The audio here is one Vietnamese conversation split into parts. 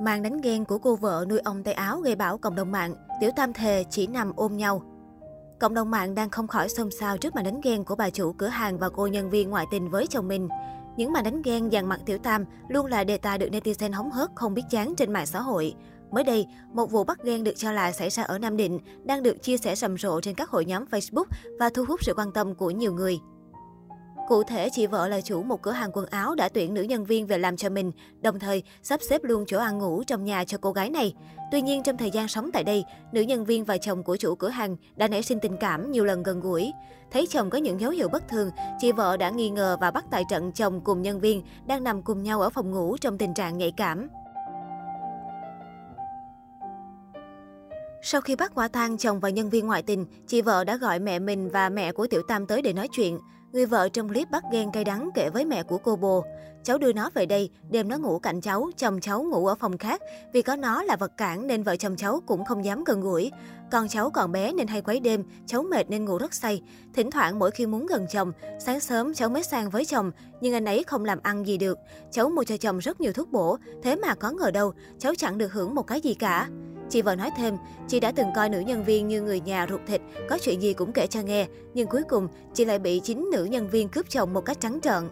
Màn đánh ghen của cô vợ nuôi ông tay áo gây bão cộng đồng mạng, tiểu tam thề chỉ nằm ôm nhau. Cộng đồng mạng đang không khỏi xôn xao trước màn đánh ghen của bà chủ cửa hàng và cô nhân viên ngoại tình với chồng mình. Những màn đánh ghen dàn mặt tiểu tam luôn là đề tài được netizen hóng hớt không biết chán trên mạng xã hội. Mới đây, một vụ bắt ghen được cho là xảy ra ở Nam Định đang được chia sẻ rầm rộ trên các hội nhóm Facebook và thu hút sự quan tâm của nhiều người. Cụ thể, chị vợ là chủ một cửa hàng quần áo đã tuyển nữ nhân viên về làm cho mình, đồng thời sắp xếp luôn chỗ ăn ngủ trong nhà cho cô gái này. Tuy nhiên, trong thời gian sống tại đây, nữ nhân viên và chồng của chủ cửa hàng đã nảy sinh tình cảm nhiều lần gần gũi. Thấy chồng có những dấu hiệu bất thường, chị vợ đã nghi ngờ và bắt tại trận chồng cùng nhân viên đang nằm cùng nhau ở phòng ngủ trong tình trạng nhạy cảm. Sau khi bắt quả tang chồng và nhân viên ngoại tình, chị vợ đã gọi mẹ mình và mẹ của Tiểu Tam tới để nói chuyện. Người vợ trong clip bắt ghen cay đắng kể với mẹ của cô bồ. Cháu đưa nó về đây, đêm nó ngủ cạnh cháu, chồng cháu ngủ ở phòng khác. Vì có nó là vật cản nên vợ chồng cháu cũng không dám gần gũi. Con cháu còn bé nên hay quấy đêm, cháu mệt nên ngủ rất say. Thỉnh thoảng mỗi khi muốn gần chồng, sáng sớm cháu mới sang với chồng, nhưng anh ấy không làm ăn gì được. Cháu mua cho chồng rất nhiều thuốc bổ, thế mà có ngờ đâu, cháu chẳng được hưởng một cái gì cả. Chị vợ nói thêm, chị đã từng coi nữ nhân viên như người nhà ruột thịt, có chuyện gì cũng kể cho nghe, nhưng cuối cùng chị lại bị chính nữ nhân viên cướp chồng một cách trắng trợn.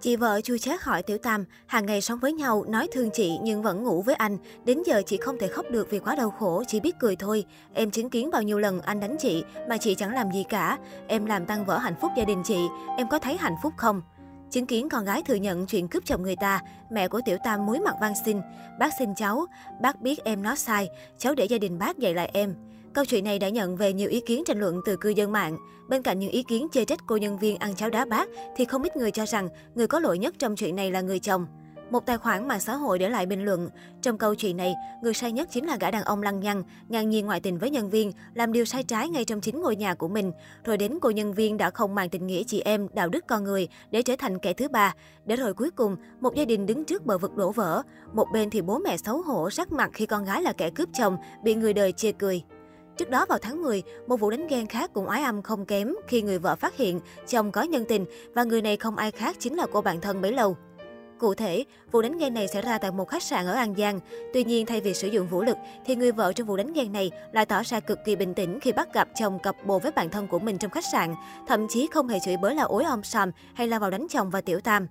Chị vợ chui chát hỏi Tiểu Tam, hàng ngày sống với nhau, nói thương chị nhưng vẫn ngủ với anh. Đến giờ chị không thể khóc được vì quá đau khổ, chỉ biết cười thôi. Em chứng kiến bao nhiêu lần anh đánh chị mà chị chẳng làm gì cả. Em làm tăng vỡ hạnh phúc gia đình chị, em có thấy hạnh phúc không? Chứng kiến con gái thừa nhận chuyện cướp chồng người ta, mẹ của Tiểu Tam muối mặt van xin. Bác xin cháu, bác biết em nói sai, cháu để gia đình bác dạy lại em. Câu chuyện này đã nhận về nhiều ý kiến tranh luận từ cư dân mạng. Bên cạnh những ý kiến chê trách cô nhân viên ăn cháo đá bác, thì không ít người cho rằng người có lỗi nhất trong chuyện này là người chồng. Một tài khoản mạng xã hội để lại bình luận. Trong câu chuyện này, người sai nhất chính là gã đàn ông lăng nhăng, ngang nhiên ngoại tình với nhân viên, làm điều sai trái ngay trong chính ngôi nhà của mình. Rồi đến cô nhân viên đã không mang tình nghĩa chị em, đạo đức con người để trở thành kẻ thứ ba. Để rồi cuối cùng, một gia đình đứng trước bờ vực đổ vỡ. Một bên thì bố mẹ xấu hổ, sắc mặt khi con gái là kẻ cướp chồng, bị người đời chê cười. Trước đó vào tháng 10, một vụ đánh ghen khác cũng ái âm không kém khi người vợ phát hiện chồng có nhân tình và người này không ai khác chính là cô bạn thân bấy lâu. Cụ thể, vụ đánh ghen này xảy ra tại một khách sạn ở An Giang. Tuy nhiên, thay vì sử dụng vũ lực, thì người vợ trong vụ đánh ghen này lại tỏ ra cực kỳ bình tĩnh khi bắt gặp chồng cặp bồ với bạn thân của mình trong khách sạn, thậm chí không hề chửi bới là ối om sòm hay la vào đánh chồng và tiểu tam.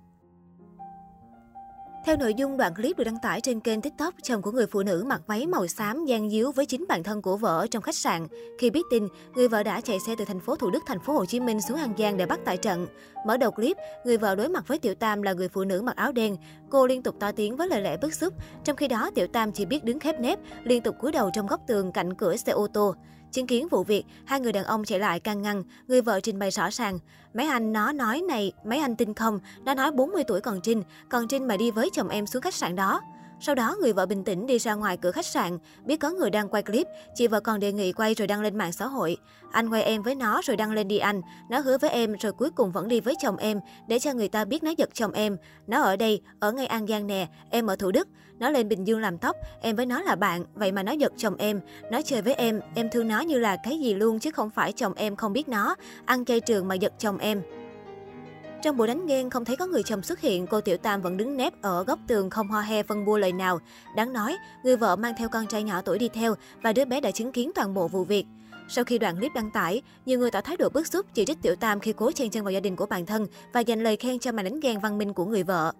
Theo nội dung đoạn clip được đăng tải trên kênh TikTok, chồng của người phụ nữ mặc váy màu xám gian díu với chính bản thân của vợ trong khách sạn. Khi biết tin, người vợ đã chạy xe từ thành phố Thủ Đức, thành phố Hồ Chí Minh xuống An Giang để bắt tại trận. Mở đầu clip, người vợ đối mặt với Tiểu Tam là người phụ nữ mặc áo đen. Cô liên tục to tiếng với lời lẽ bức xúc, trong khi đó Tiểu Tam chỉ biết đứng khép nép, liên tục cúi đầu trong góc tường cạnh cửa xe ô tô. Chứng kiến vụ việc, hai người đàn ông chạy lại can ngăn, người vợ trình bày rõ ràng. Mấy anh nó nói này, mấy anh tin không, nó nói 40 tuổi còn Trinh, còn Trinh mà đi với chồng em xuống khách sạn đó. Sau đó, người vợ bình tĩnh đi ra ngoài cửa khách sạn. Biết có người đang quay clip, chị vợ còn đề nghị quay rồi đăng lên mạng xã hội. Anh quay em với nó rồi đăng lên đi anh. Nó hứa với em rồi cuối cùng vẫn đi với chồng em để cho người ta biết nó giật chồng em. Nó ở đây, ở ngay An Giang nè, em ở Thủ Đức. Nó lên Bình Dương làm tóc, em với nó là bạn, vậy mà nó giật chồng em. Nó chơi với em, em thương nó như là cái gì luôn chứ không phải chồng em không biết nó. Ăn chay trường mà giật chồng em. Trong buổi đánh ghen không thấy có người chồng xuất hiện, cô Tiểu Tam vẫn đứng nép ở góc tường không ho he phân bua lời nào. Đáng nói, người vợ mang theo con trai nhỏ tuổi đi theo và đứa bé đã chứng kiến toàn bộ vụ việc. Sau khi đoạn clip đăng tải, nhiều người tỏ thái độ bức xúc chỉ trích Tiểu Tam khi cố chen chân vào gia đình của bản thân và dành lời khen cho màn đánh ghen văn minh của người vợ.